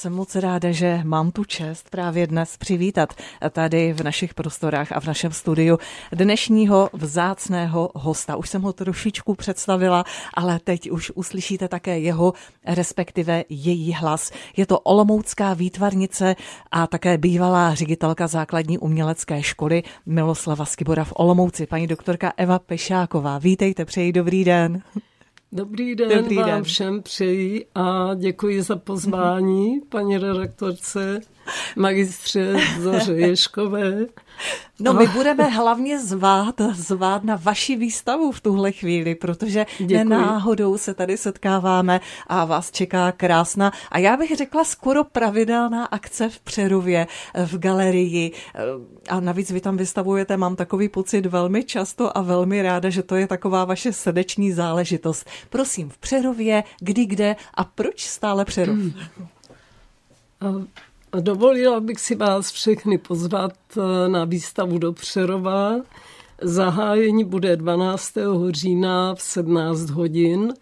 jsem moc ráda, že mám tu čest právě dnes přivítat tady v našich prostorách a v našem studiu dnešního vzácného hosta. Už jsem ho trošičku představila, ale teď už uslyšíte také jeho, respektive její hlas. Je to Olomoucká výtvarnice a také bývalá ředitelka základní umělecké školy Miloslava Skibora v Olomouci, paní doktorka Eva Pešáková. Vítejte, přeji dobrý den. Dobrý den Dobrý vám den. všem přeji a děkuji za pozvání, paní redaktorce magistře Zoře Ješkové. No my budeme hlavně zvát, zvát na vaši výstavu v tuhle chvíli, protože Děkuji. nenáhodou se tady setkáváme a vás čeká krásná a já bych řekla skoro pravidelná akce v Přerově, v galerii a navíc vy tam vystavujete, mám takový pocit velmi často a velmi ráda, že to je taková vaše srdeční záležitost. Prosím, v Přerově, kdy, kde a proč stále Přerov? Hmm. Dovolila bych si vás všechny pozvat eh, na výstavu do Přerova. Zahájení bude 12. října v 17 hodin.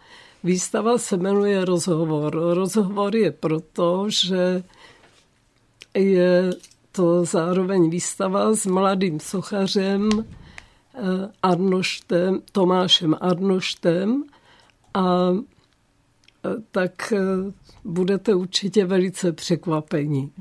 Výstava se jmenuje Rozhovor. Rozhovor je proto, že je to zároveň výstava s mladým sochařem eh, Arnoštem, Tomášem Arnoštem a eh, tak budete určitě velice překvapení.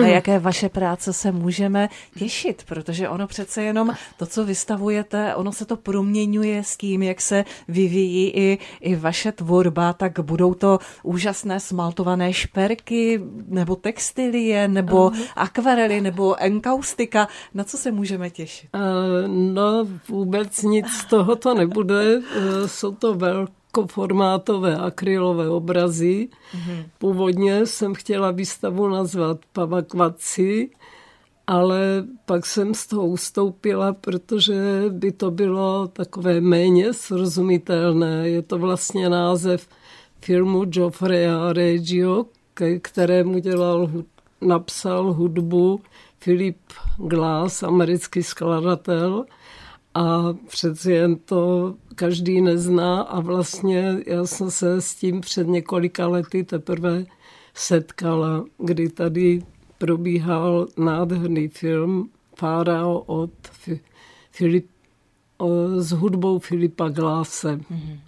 Na jaké vaše práce se můžeme těšit, protože ono přece jenom to, co vystavujete, ono se to proměňuje s tím, jak se vyvíjí i, i vaše tvorba, tak budou to úžasné smaltované šperky, nebo textilie, nebo uh-huh. akvarely, nebo enkaustika. Na co se můžeme těšit? Uh, no vůbec nic z toho to nebude. Uh, jsou to velké velkoformátové akrylové obrazy. Mm-hmm. Původně jsem chtěla výstavu nazvat Pavakvaci, ale pak jsem z toho ustoupila, protože by to bylo takové méně srozumitelné. Je to vlastně název filmu Geoffreya Reggio, kterému dělal, napsal hudbu Philip Glass, americký skladatel a přeci jen to každý nezná a vlastně já jsem se s tím před několika lety teprve setkala, kdy tady probíhal nádherný film Fárao od Filip, s hudbou Filipa Gláse. Mm-hmm.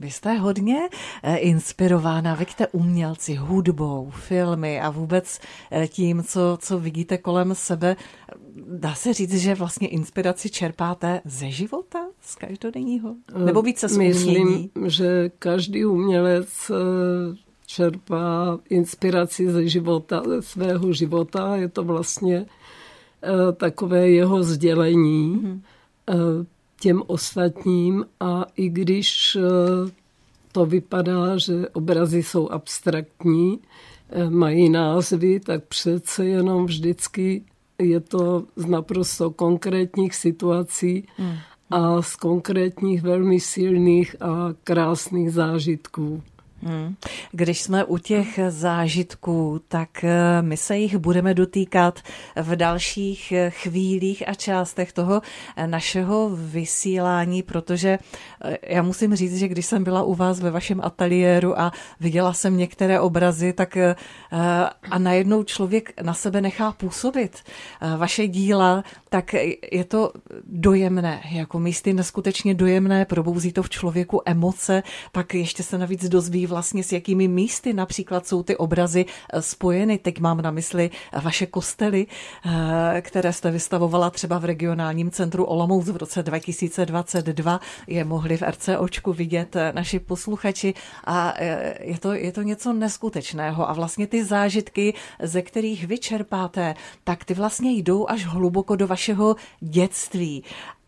Vy jste hodně eh, inspirována, vy jste umělci hudbou, filmy a vůbec eh, tím, co, co vidíte kolem sebe. Dá se říct, že vlastně inspiraci čerpáte ze života, z každodenního? Nebo více z Myslím, že každý umělec eh, čerpá inspiraci ze života, ze svého života. Je to vlastně takové jeho sdělení. Mm-hmm těm ostatním a i když eh, to vypadá, že obrazy jsou abstraktní, eh, mají názvy, tak přece jenom vždycky je to z naprosto konkrétních situací hmm. a z konkrétních velmi silných a krásných zážitků. Hmm. Když jsme u těch zážitků, tak eh, my se jich budeme dotýkat v dalších eh, chvílích a částech toho eh, našeho vysílání, protože já musím říct, že když jsem byla u vás ve vašem ateliéru a viděla jsem některé obrazy, tak a najednou člověk na sebe nechá působit vaše díla, tak je to dojemné, jako místy neskutečně dojemné, probouzí to v člověku emoce, pak ještě se navíc dozví vlastně s jakými místy například jsou ty obrazy eh, spojeny. Teď mám na mysli eh, vaše kostely, eh, které jste vystavovala třeba v regionálním centru Olomouc v roce 2022. Je mohli v RCOčku vidět naši posluchači a je to, je to něco neskutečného. A vlastně ty zážitky, ze kterých vyčerpáte, tak ty vlastně jdou až hluboko do vašeho dětství.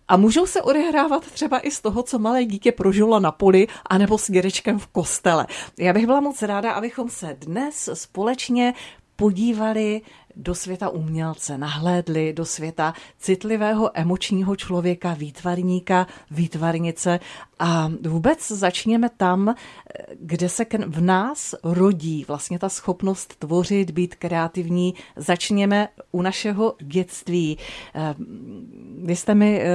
A můžou se odehrávat třeba i z toho, co malé dítě prožilo na poli, anebo s dědečkem v kostele. Já bych byla moc ráda, abychom se dnes společně podívali do světa umělce, nahlédli do světa citlivého emočního člověka, výtvarníka, výtvarnice a vůbec začněme tam, kde se v nás rodí vlastně ta schopnost tvořit, být kreativní. Začněme u našeho dětství. Eh, vy jste mi, eh,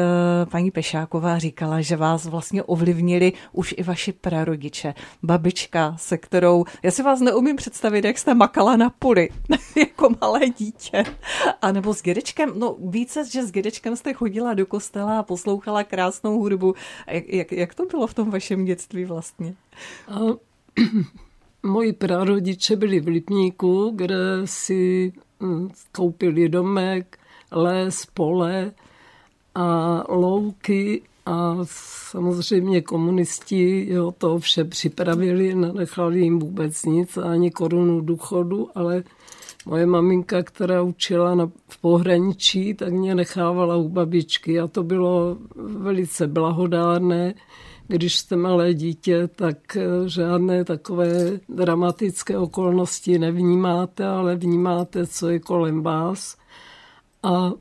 paní Pešáková, říkala, že vás vlastně ovlivnili už i vaši prarodiče. Babička, se kterou, já si vás neumím představit, jak jste makala na poli jako malé dítě. A nebo s dědečkem, no více, že s dědečkem jste chodila do kostela a poslouchala krásnou hudbu. Jak, jak to bylo v tom vašem dětství vlastně? A, moji prarodiče byli v Lipníku, kde si hm, koupili domek, les, pole a louky a samozřejmě komunisti jo, to vše připravili, nenechali jim vůbec nic, ani korunu důchodu, ale moje maminka, která učila na, v pohraničí, tak mě nechávala u babičky a to bylo velice blahodárné. Když jste malé dítě, tak eh, žádné takové dramatické okolnosti nevnímáte, ale vnímáte, co je kolem vás. A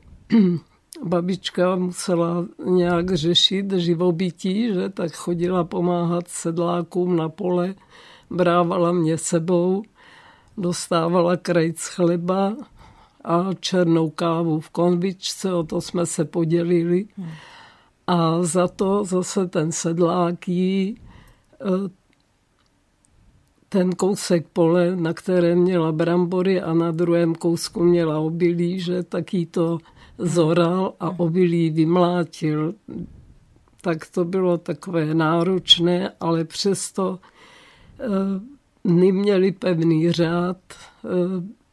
babička musela nějak řešit živobytí, že tak chodila pomáhat sedlákům na pole, brávala mě sebou, dostávala krajc chleba a černou kávu v konvičce, o to jsme se podělili. A za to zase ten sedlák jí eh, ten kousek pole, na kterém měla brambory a na druhém kousku měla obilí, že taky to zoral a obilí vymlátil. Tak to bylo takové náročné, ale přesto eh, neměli pevný řád eh,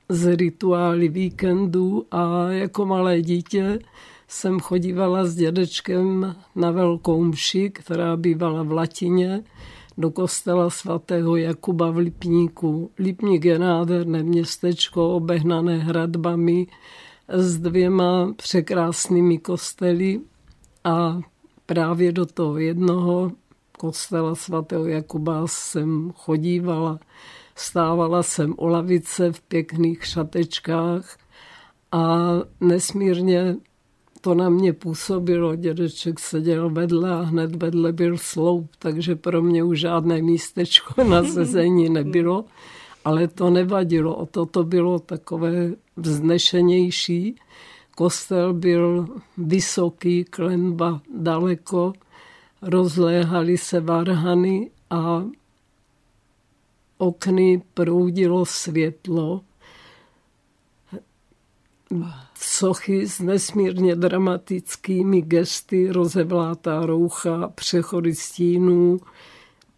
z rituály víkendů a jako malé dítě jsem chodívala s dědečkem na velkou mši, která bývala v Latině, do kostela svatého Jakuba v Lipníku. Lipník je nádherné městečko obehnané hradbami, s dvěma překrásnými kostely a právě do toho jednoho kostela svatého Jakuba jsem chodívala. Stávala jsem o lavice v pěkných šatečkách a nesmírně to na mě působilo. Dědeček seděl vedle a hned vedle byl sloup, takže pro mě už žádné místečko na sezení nebylo ale to nevadilo. O to to bylo takové vznešenější. Kostel byl vysoký, klenba daleko, rozléhaly se varhany a okny proudilo světlo. Sochy s nesmírně dramatickými gesty, rozevlátá roucha, přechody stínů,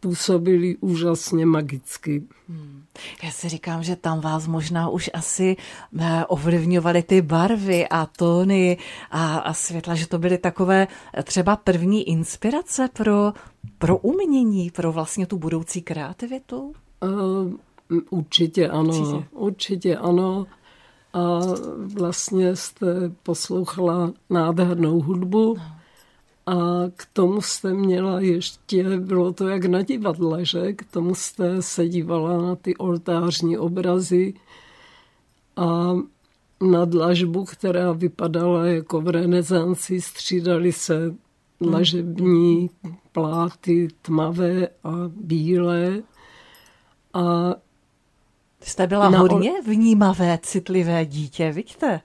působily úžasně magicky. Hmm. Já si říkám, že tam vás možná už asi eh, ovlivňovaly ty barvy a tóny a, a světla, že to byly takové eh, třeba první inspirace pro, pro umění, pro vlastně tu budoucí kreativitu? Uh, určitě ano, určitě. určitě ano. A vlastně jste poslouchala nádhernou hudbu. No a k tomu jste měla ještě, bylo to jak na divadle, že? K tomu jste se dívala na ty oltářní obrazy a na dlažbu, která vypadala jako v renesanci, střídali se dlažební pláty tmavé a bílé. A Jste byla na hodně ol... vnímavé, citlivé dítě, vidíte?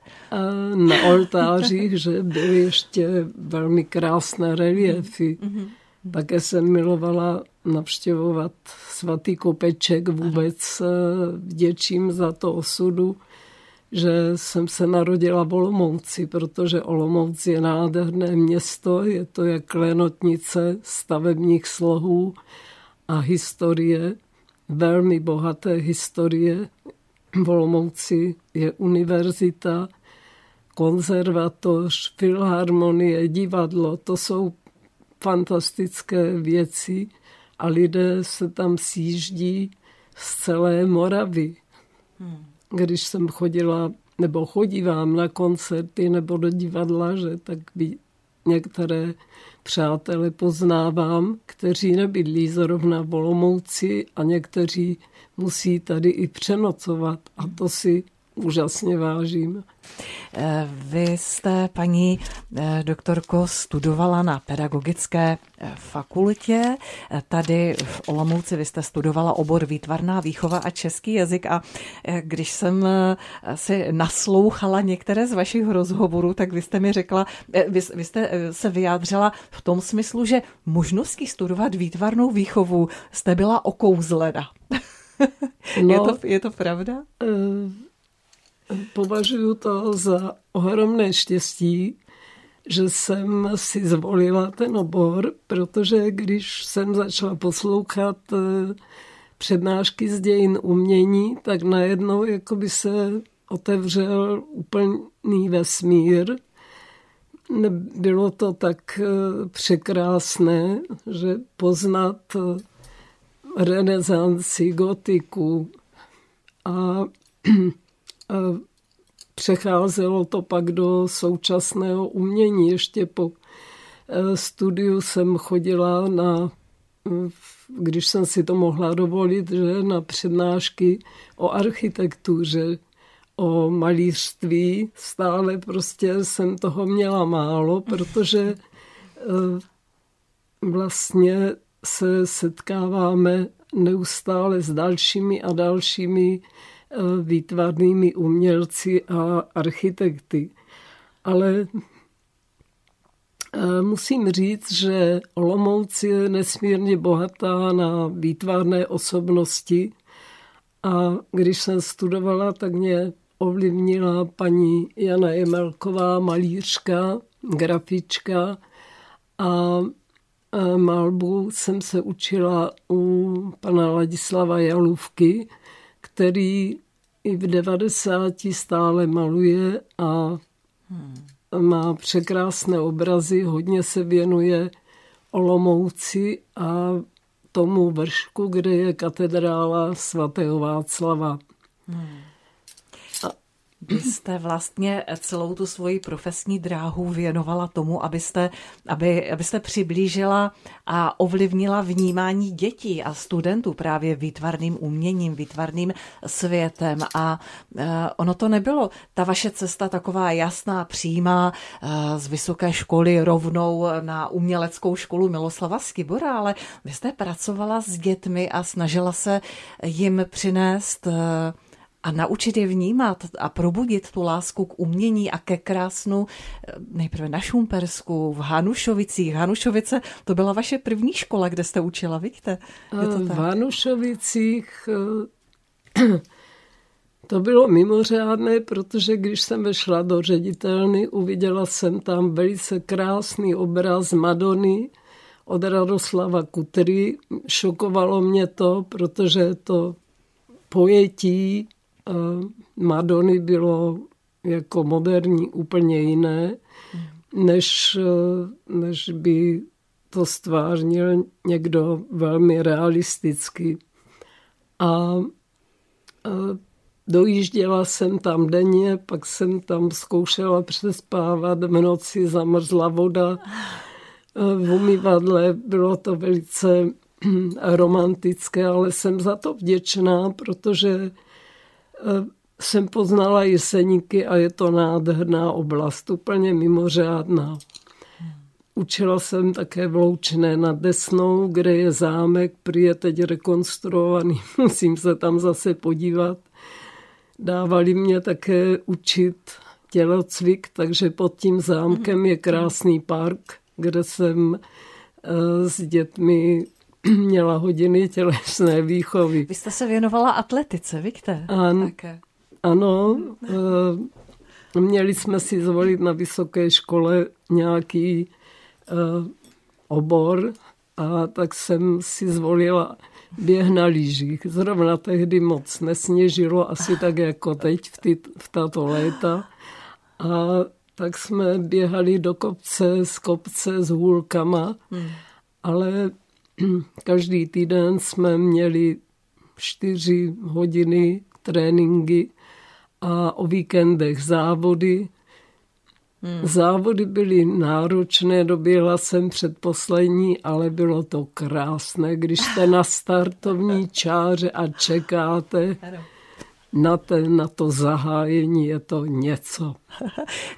Na oltářích, že byly ještě velmi krásné reliefy. Mm-hmm. Také jsem milovala navštěvovat svatý kopeček, vůbec eh, vděčím za to osudu, že jsem se narodila v Olomouci, protože Olomouc je nádherné město, je to jak klenotnice stavebních slohů a historie velmi bohaté historie. V Olomouci je univerzita, konzervatoř, filharmonie, divadlo. To jsou fantastické věci a lidé se tam sjíždí z celé Moravy. Hmm. Když jsem chodila, nebo chodívám na koncerty nebo do divadla, že tak by některé přátele poznávám, kteří nebydlí zrovna v Olomouci a někteří musí tady i přenocovat. A to si úžasně vážím. Eh, vy jste, paní eh, doktorko, studovala na pedagogické eh, fakultě. Tady v Olomouci vy jste studovala obor výtvarná výchova a český jazyk a když jsem si naslouchala některé z vašich rozhovorů, tak vy jste mi řekla, vy, vy jste se vyjádřila v tom smyslu, že možností studovat výtvarnou výchovu jste byla okouzlena. No, je, to, je to pravda? Uh považuji to za ohromné štěstí, že jsem si zvolila ten obor, protože když jsem začala poslouchat eh, přednášky z dějin umění, tak najednou jako by se otevřel úplný vesmír. Bylo to tak eh, překrásné, že poznat eh, renesanci, gotiku a přecházelo to pak do současného umění. Ještě po eh, studiu jsem chodila na, když jsem si to mohla dovolit, že na přednášky o architektuře, o malířství. Stále prostě jsem toho měla málo, protože eh, vlastně se setkáváme neustále s dalšími a dalšími Eh, výtvarnými umělci a architekty. Ale eh, musím říct, že Olomouc je nesmírně bohatá na výtvarné osobnosti a když jsem studovala, tak mě ovlivnila paní Jana Jemelková, malířka, grafička a eh, malbu jsem se učila u pana Ladislava Jalůvky, který i v 90 stále maluje a má překrásné obrazy, hodně se věnuje Olomouci a tomu vršku, kde je katedrála svatého Václava. Hmm. Vy jste vlastně celou tu svoji profesní dráhu věnovala tomu, abyste, aby, abyste přiblížila a ovlivnila vnímání dětí a studentů právě výtvarným uměním, výtvarným světem. A uh, ono to nebylo, ta vaše cesta taková jasná, přímá uh, z vysoké školy rovnou na uměleckou školu Miloslava Skibora, ale vy jste pracovala s dětmi a snažila se jim přinést uh, a naučit je vnímat a probudit tu lásku k umění a ke krásnu eh, nejprve na Šumpersku, v Hanušovicích. Hanušovice, to byla vaše první škola, kde jste učila, vidíte? Je to tak? V Hanušovicích eh, to bylo mimořádné, protože když jsem vešla do ředitelny, uviděla jsem tam velice krásný obraz Madony od Radoslava Kutry. Šokovalo mě to, protože to pojetí Madony bylo jako moderní úplně jiné, než, než by to stvárnil někdo velmi realisticky. A, dojížděla jsem tam denně, pak jsem tam zkoušela přespávat, v noci zamrzla voda v umývadle, bylo to velice romantické, ale jsem za to vděčná, protože jsem poznala Jeseníky a je to nádherná oblast, úplně mimořádná. Učila jsem také v Loučné nad Desnou, kde je zámek, prý je teď rekonstruovaný, musím se tam zase podívat. Dávali mě také učit tělocvik, takže pod tím zámkem je krásný park, kde jsem eh, s dětmi měla hodiny tělesné výchovy. Vy jste se věnovala atletice, víte? An, Také. Ano, e, měli jsme si zvolit na vysoké škole nějaký e, obor a tak jsem si zvolila běh na lyžích. Zrovna tehdy moc nesněžilo, asi tak jako teď v, ty, v tato léta. A tak jsme běhali do kopce, z kopce s hůlkama, hmm. ale každý týden jsme měli čtyři hodiny tréninky a o víkendech závody. Hmm. Závody byly náročné, doběhla jsem předposlední, ale bylo to krásné, když jste na startovní čáře a čekáte. Na, ten, na to zahájení je to něco.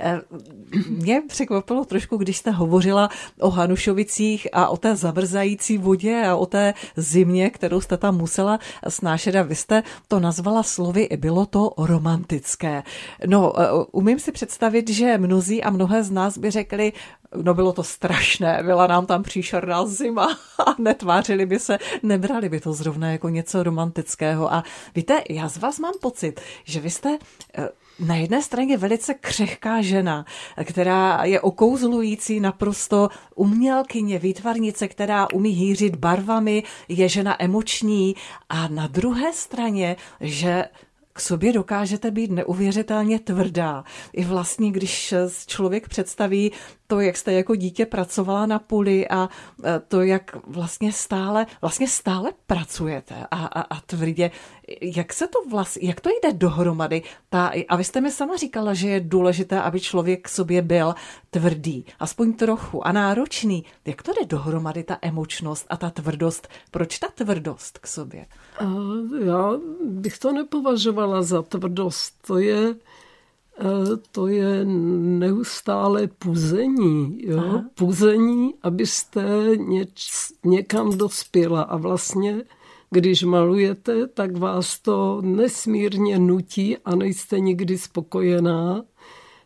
Mě překvapilo trošku, když jste hovořila o Hanušovicích a o té zavrzající vodě a o té zimě, kterou jste tam musela snášet a vy jste to nazvala slovy, bylo to romantické. No, umím si představit, že mnozí a mnohé z nás by řekli, No bylo to strašné, byla nám tam příšerná zima a netvářili by se, nebrali by to zrovna jako něco romantického. A víte, já z vás mám pocit, že vy jste eh, na jedné straně velice křehká žena, která je okouzlující naprosto umělkyně, výtvarnice, která umí hýřit barvami, je žena emoční a na druhé straně, že k sobě dokážete být neuvěřitelně tvrdá. I vlastně, když člověk představí to, jak jste jako dítě pracovala na poli a e, to, jak vlastně stále, vlastně stále pracujete a, a, a tvrdě. Jak se to vlastně, jak to jde dohromady? Ta, a vy jste mi sama říkala, že je důležité, aby člověk k sobě byl tvrdý, aspoň trochu a náročný. Jak to jde dohromady, ta emočnost a ta tvrdost? Proč ta tvrdost k sobě? Já bych to nepovažovala za tvrdost. To je Eh, to je neustále puzení. Jo? Puzení, abyste něč, někam dospěla. A vlastně, když malujete, tak vás to nesmírně nutí a nejste nikdy spokojená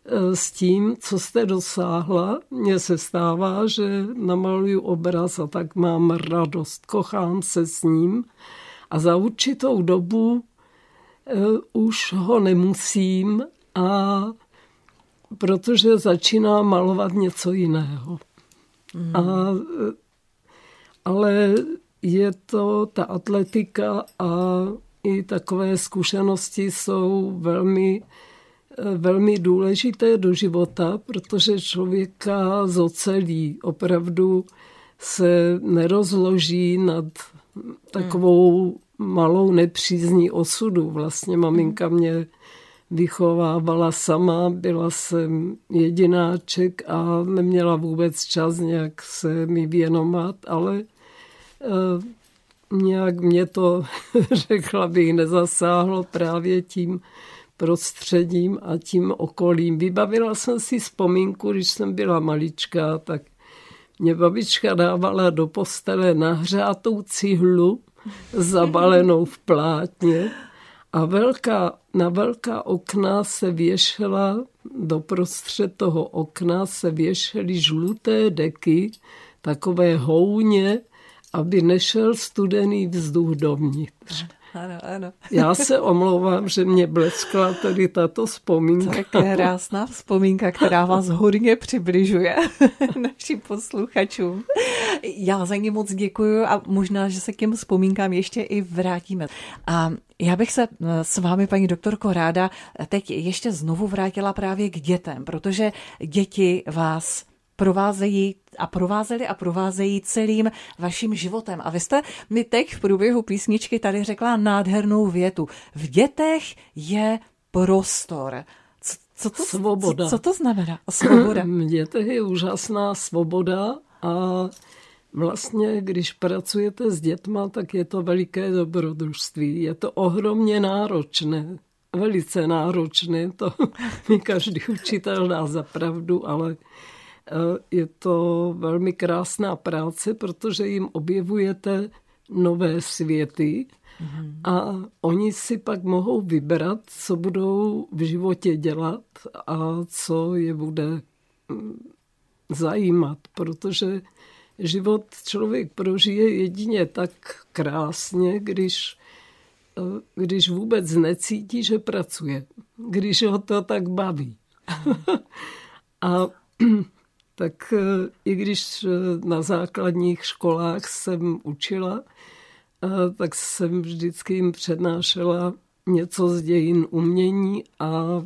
eh, s tím, co jste dosáhla. Mně se stává, že namaluju obraz a tak mám radost, kochám se s ním a za určitou dobu uh, už ho nemusím a protože začíná malovat něco jiného. Mm. A, ale je to ta atletika a i takové zkušenosti jsou velmi, velmi důležité do života, protože člověka zocelí, opravdu se nerozloží nad takovou malou nepřízní osudu. Vlastně maminka mě vychovávala sama, byla jsem jedináček a neměla vůbec čas nějak se mi věnovat, ale nějak mě to, řekla bych, nezasáhlo právě tím prostředím a tím okolím. Vybavila jsem si vzpomínku, když jsem byla maličká, tak mě babička dávala do postele nahřátou cihlu, zabalenou v plátně a velká, na velká okna se věšela, doprostřed toho okna se věšely žluté deky, takové houně, aby nešel studený vzduch dovnitř. Ano, ano. Já se omlouvám, že mě bleskla tady tato vzpomínka. Tak je krásná vzpomínka, která vás hodně přibližuje našim posluchačům. Já za ní moc děkuji a možná, že se k těm vzpomínkám ještě i vrátíme. A já bych se eh, s vámi, paní doktorko, ráda teď ještě znovu vrátila právě k dětem, protože děti vás provázejí a provázeli a provázejí celým vaším životem. A vy jste mi teď v průběhu písničky tady řekla nádhernou větu. V dětech je prostor. Co, co to, svoboda. Co, co to znamená? Svoboda. V dětech je úžasná svoboda a vlastně, když pracujete s dětma, tak je to veliké dobrodružství. Je to ohromně náročné velice náročné, to mi každý učitel dá za pravdu, ale je to velmi krásná práce, protože jim objevujete nové světy a oni si pak mohou vybrat, co budou v životě dělat a co je bude mm, zajímat, protože život člověk prožije jedině tak krásně, když, eh, když vůbec necítí, že pracuje, když ho to tak baví. a tak eh, i když eh, na základních školách jsem učila, eh, tak jsem vždycky jim přednášela něco z dějin umění a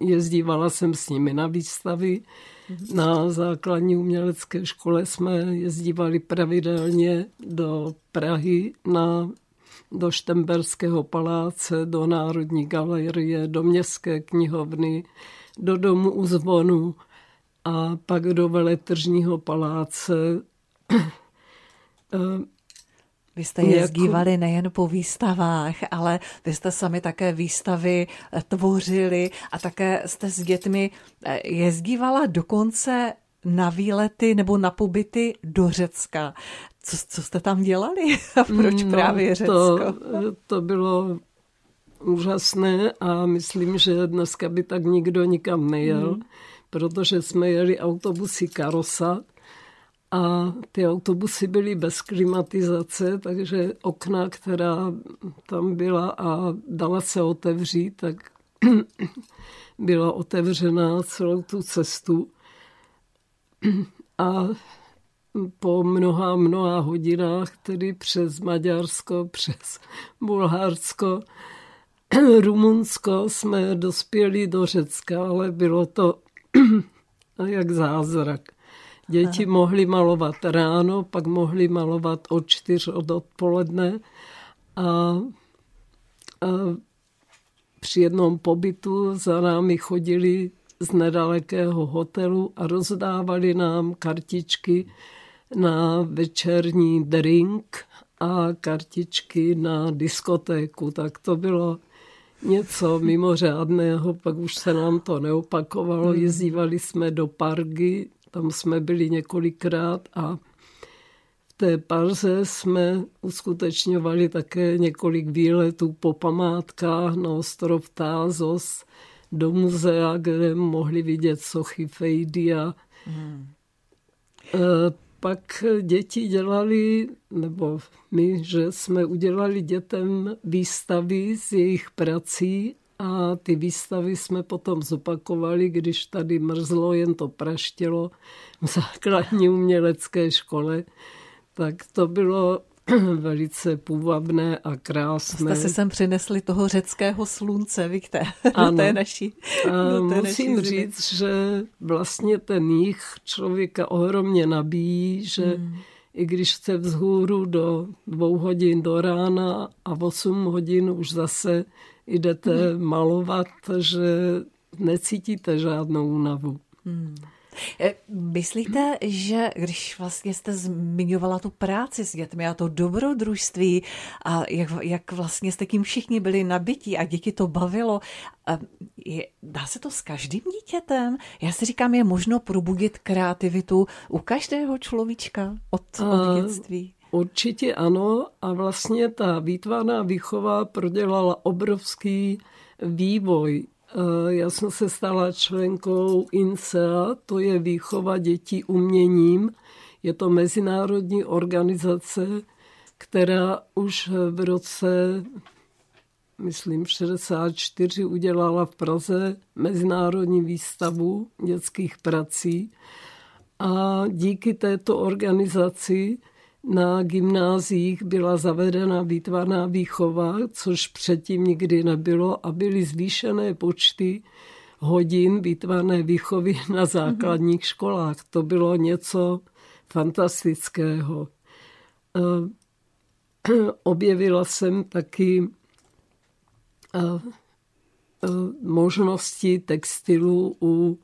jezdívala jsem s nimi na výstavy. Na základní umělecké škole jsme jezdívali pravidelně do Prahy na do Štemberského paláce, do Národní galerie, do Městské knihovny, do domu u zvonu a pak do veletržního paláce. Vy jste jezdívali nejen po výstavách, ale vy jste sami také výstavy eh, tvořili a také jste s dětmi eh, jezdívala dokonce na výlety nebo na pobyty do Řecka. Co, co jste tam dělali a proč no, právě Řecko? To, to bylo úžasné a myslím, že dneska by tak nikdo nikam nejel, hmm. Protože jsme jeli autobusy Karosa a ty autobusy byly bez klimatizace, takže okna, která tam byla a dala se otevřít, tak byla otevřená celou tu cestu. A po mnoha, mnoha hodinách, tedy přes Maďarsko, přes Bulharsko, Rumunsko, jsme dospěli do Řecka, ale bylo to jak zázrak. Děti mohly malovat ráno, pak mohly malovat od čtyř od odpoledne a, a při jednom pobytu za námi chodili z nedalekého hotelu a rozdávali nám kartičky na večerní drink a kartičky na diskotéku. Tak to bylo něco mimořádného, pak už se nám to neopakovalo. Hmm. Jezdívali jsme do Pargy, tam jsme byli několikrát a v té Parze jsme uskutečňovali také několik výletů po památkách na ostrov Tázos, do muzea, kde mohli vidět sochy Fejdia. Hmm. Pak děti dělali, nebo my, že jsme udělali dětem výstavy z jejich prací a ty výstavy jsme potom zopakovali, když tady mrzlo, jen to praštělo v základní umělecké škole. Tak to bylo velice půvabné a krásné. Jste si sem přinesli toho řeckého slunce, víte, ano. do té naší do té Musím naší říct, že vlastně ten jich člověka ohromně nabíjí, že hmm. i když jste vzhůru do dvou hodin do rána a v osm hodin už zase jdete hmm. malovat, že necítíte žádnou únavu. Hmm. Eh, myslíte, že když vlastně jste zmiňovala tu práci s dětmi a to dobrodružství a jak, jak vlastně jste tím všichni byli nabití a děti to bavilo, eh, je, dá se to s každým dítětem? Já si říkám, je možno probudit kreativitu u každého človíčka od, od dětství? Určitě ano a vlastně ta výtvarná výchova prodělala obrovský vývoj Eh, já jsem se stala členkou INSEA, to je výchova dětí uměním. Je to mezinárodní organizace, která už v roce, myslím, 64 udělala v Praze mezinárodní výstavu dětských prací. A díky této organizaci na gymnáziích byla zavedena výtvarná výchova, což předtím nikdy nebylo a byly zvýšené počty hodin výtvarné výchovy na základních mm-hmm. školách. To bylo něco fantastického. Eh, objevila jsem taky eh, eh, možnosti textilu u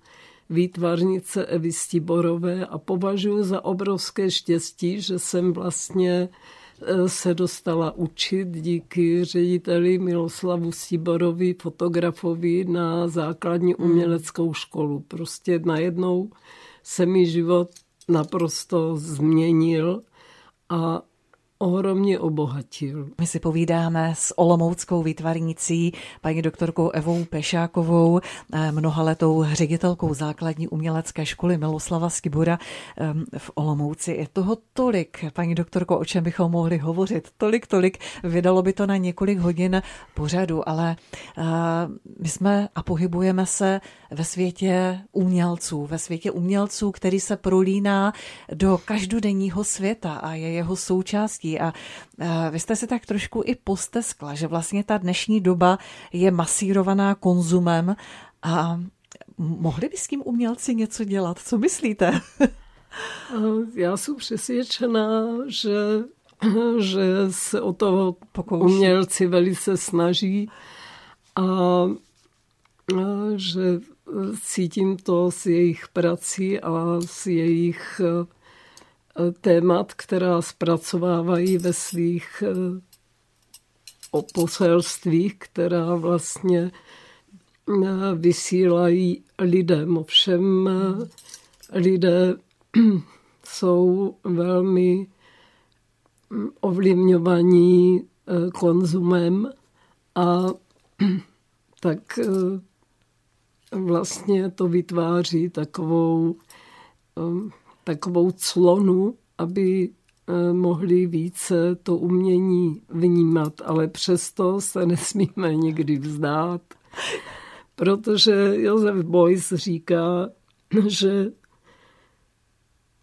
výtvarnice Evy Stiborové a považuji za obrovské štěstí, že jsem vlastně e, se dostala učit díky řediteli Miloslavu Stiborovi, fotografovi na základní hmm. uměleckou školu. Prostě najednou se mi život naprosto změnil a ohromně obohatil. My si povídáme s olomouckou výtvarnicí, paní doktorkou Evou Pešákovou, eh, mnohaletou ředitelkou základní umělecké školy Miloslava Skibura v Olomouci. Je toho tolik, paní doktorko, o čem bychom mohli hovořit. Tolik, tolik. Vydalo by to na několik hodin pořadu, ale eh, my jsme a pohybujeme se ve světě umělců, ve světě umělců, který se prolíná do každodenního světa a je jeho součástí a vy jste si tak trošku i posteskla, že vlastně ta dnešní doba je masírovaná konzumem a mohli by s tím umělci něco dělat? Co myslíte? Já jsem přesvědčená, že, že se o to Pokouší. umělci velice snaží a, a že cítím to s jejich prací a s jejich témat, která zpracovávají ve svých o poselstvích, která vlastně vysílají lidem. Ovšem lidé jsou velmi ovlivňovaní konzumem a tak vlastně to vytváří takovou, takovou clonu, aby eh, mohli více to umění vnímat, ale přesto se nesmíme nikdy vzdát, protože Josef Beuys říká, že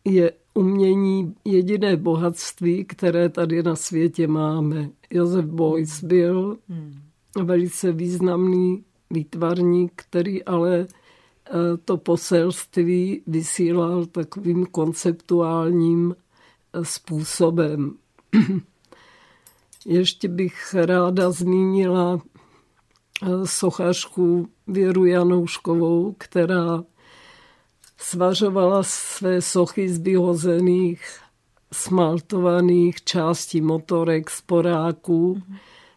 je umění jediné bohatství, které tady na světě máme. Josef Beuys byl hmm. velice významný výtvarník, který ale to poselství vysílal takovým konceptuálním eh, způsobem. Ještě bych ráda zmínila eh, sochařku Věru Janouškovou, která svařovala své sochy z vyhozených smaltovaných částí motorek, sporáků,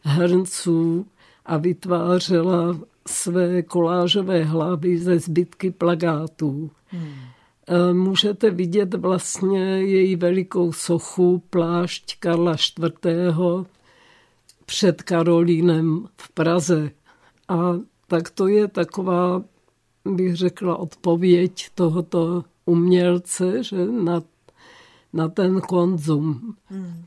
hrnců a vytvářela své kolážové hlavy ze zbytky plagátů. Hmm. Můžete vidět vlastně její velikou sochu plášť Karla IV. před Karolínem v Praze. A tak to je taková, bych řekla, odpověď tohoto umělce, že na, na ten konzum. Hmm.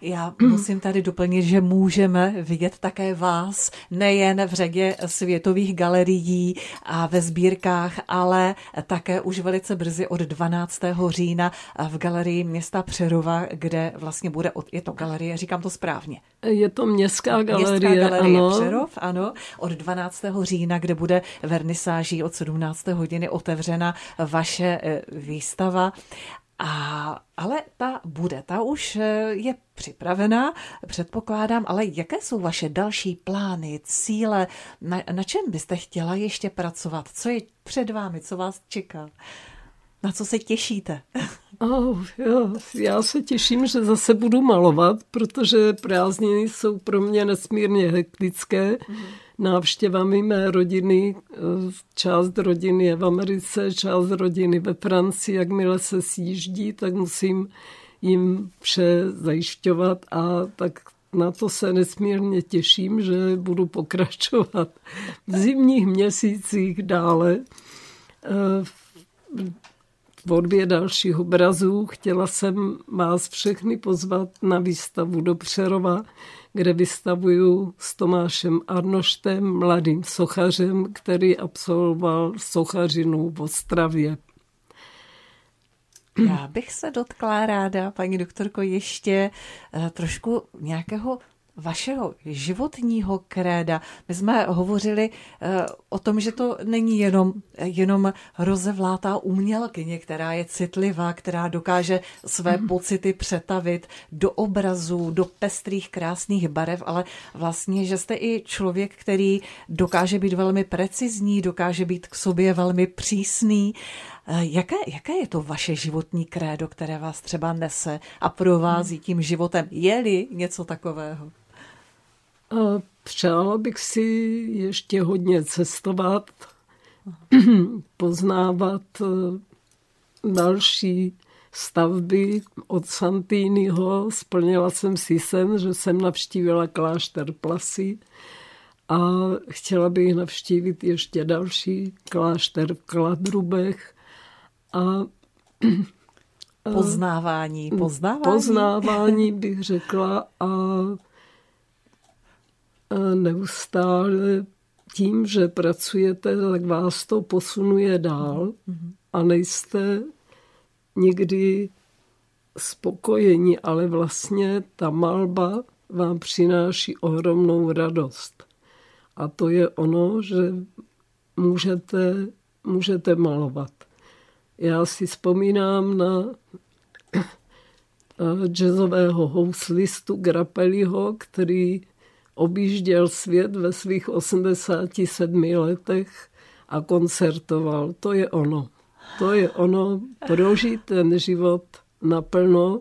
Já musím tady doplnit, že můžeme vidět také vás nejen v řadě světových galerií a ve sbírkách, ale také už velice brzy od 12. října v galerii města Přerova, kde vlastně bude, od, je to galerie, říkám to správně. Je to městská galerie, městská galerie ano. Přerov, ano, od 12. října, kde bude vernisáží od 17. hodiny otevřena vaše eh, výstava. A, ale ta bude, ta už eh, je připravená, předpokládám, ale jaké jsou vaše další plány, cíle, na, na čem byste chtěla ještě pracovat, co je před vámi, co vás čeká, na co se těšíte? Oh, jo, já se těším, že zase budu malovat, protože prázdniny jsou pro mě nesmírně hektické. Mm-hmm návštěvami mé rodiny. Eh, část rodiny je v Americe, část rodiny ve Francii. Jakmile se sjíždí, tak musím jim vše zajišťovat a tak na to se nesmírně těším, že budu pokračovat v zimních měsících dále eh, v tvorbě dalších obrazů. Chtěla jsem vás všechny pozvat na výstavu do Přerova, kde vystavuju s Tomášem Arnoštem, mladým sochařem, který absolvoval sochařinu v Ostravě. Já bych se dotkla ráda, paní doktorko, ještě eh, trošku nějakého vašeho životního kréda. My jsme hovořili eh, o tom, že to není jenom, jenom rozevlátá umělkyně, která je citlivá, která dokáže své mm. pocity přetavit do obrazů, do pestrých krásných barev, ale vlastně, že jste i člověk, který dokáže být velmi precizní, dokáže být k sobě velmi přísný. Eh, jaké, jaké je to vaše životní krédo, které vás třeba nese a provází mhm. tím životem? Je-li něco takového? Přála bych si ještě hodně cestovat, poznávat eh, další stavby od Santýnyho. Splnila jsem si sen, že jsem navštívila klášter Plasy a chtěla bych navštívit ještě další klášter v Kladrubech a Poznávání, poznávání. Poznávání bych řekla a neustále tím, že pracujete, tak vás to posunuje dál a nejste nikdy spokojeni, ale vlastně ta malba vám přináší ohromnou radost. A to je ono, že můžete, můžete malovat. Já si vzpomínám na jazzového houslistu Grapeliho, který objížděl svět ve svých 87 letech a koncertoval. To je ono. To je ono, prožít ten život naplno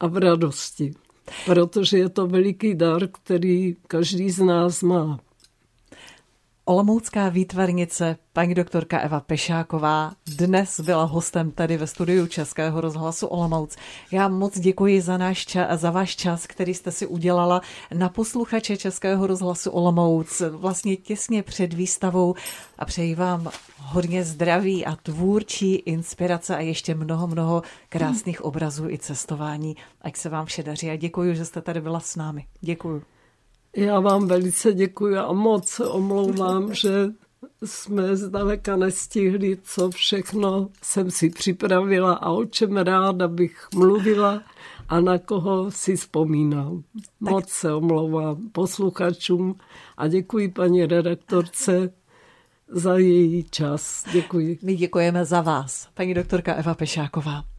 a v radosti. Protože je to veliký dar, který každý z nás má. Olomoucká výtvarnice, paní doktorka Eva Pešáková, dnes byla hostem tady ve studiu Českého rozhlasu Olomouc. Já moc děkuji za, náš čas, za váš čas, který jste si udělala na posluchače Českého rozhlasu Olomouc, vlastně těsně před výstavou a přeji vám hodně zdraví a tvůrčí inspirace a ještě mnoho, mnoho krásných obrazů i cestování. Ať se vám vše daří a děkuji, že jste tady byla s námi. Děkuji. Já vám velice děkuji a moc se omlouvám, že jsme zdaleka nestihli, co všechno jsem si připravila a o čem ráda bych mluvila a na koho si vzpomínám. Moc se omlouvám posluchačům a děkuji paní redaktorce za její čas. Děkuji. My děkujeme za vás, paní doktorka Eva Pešáková.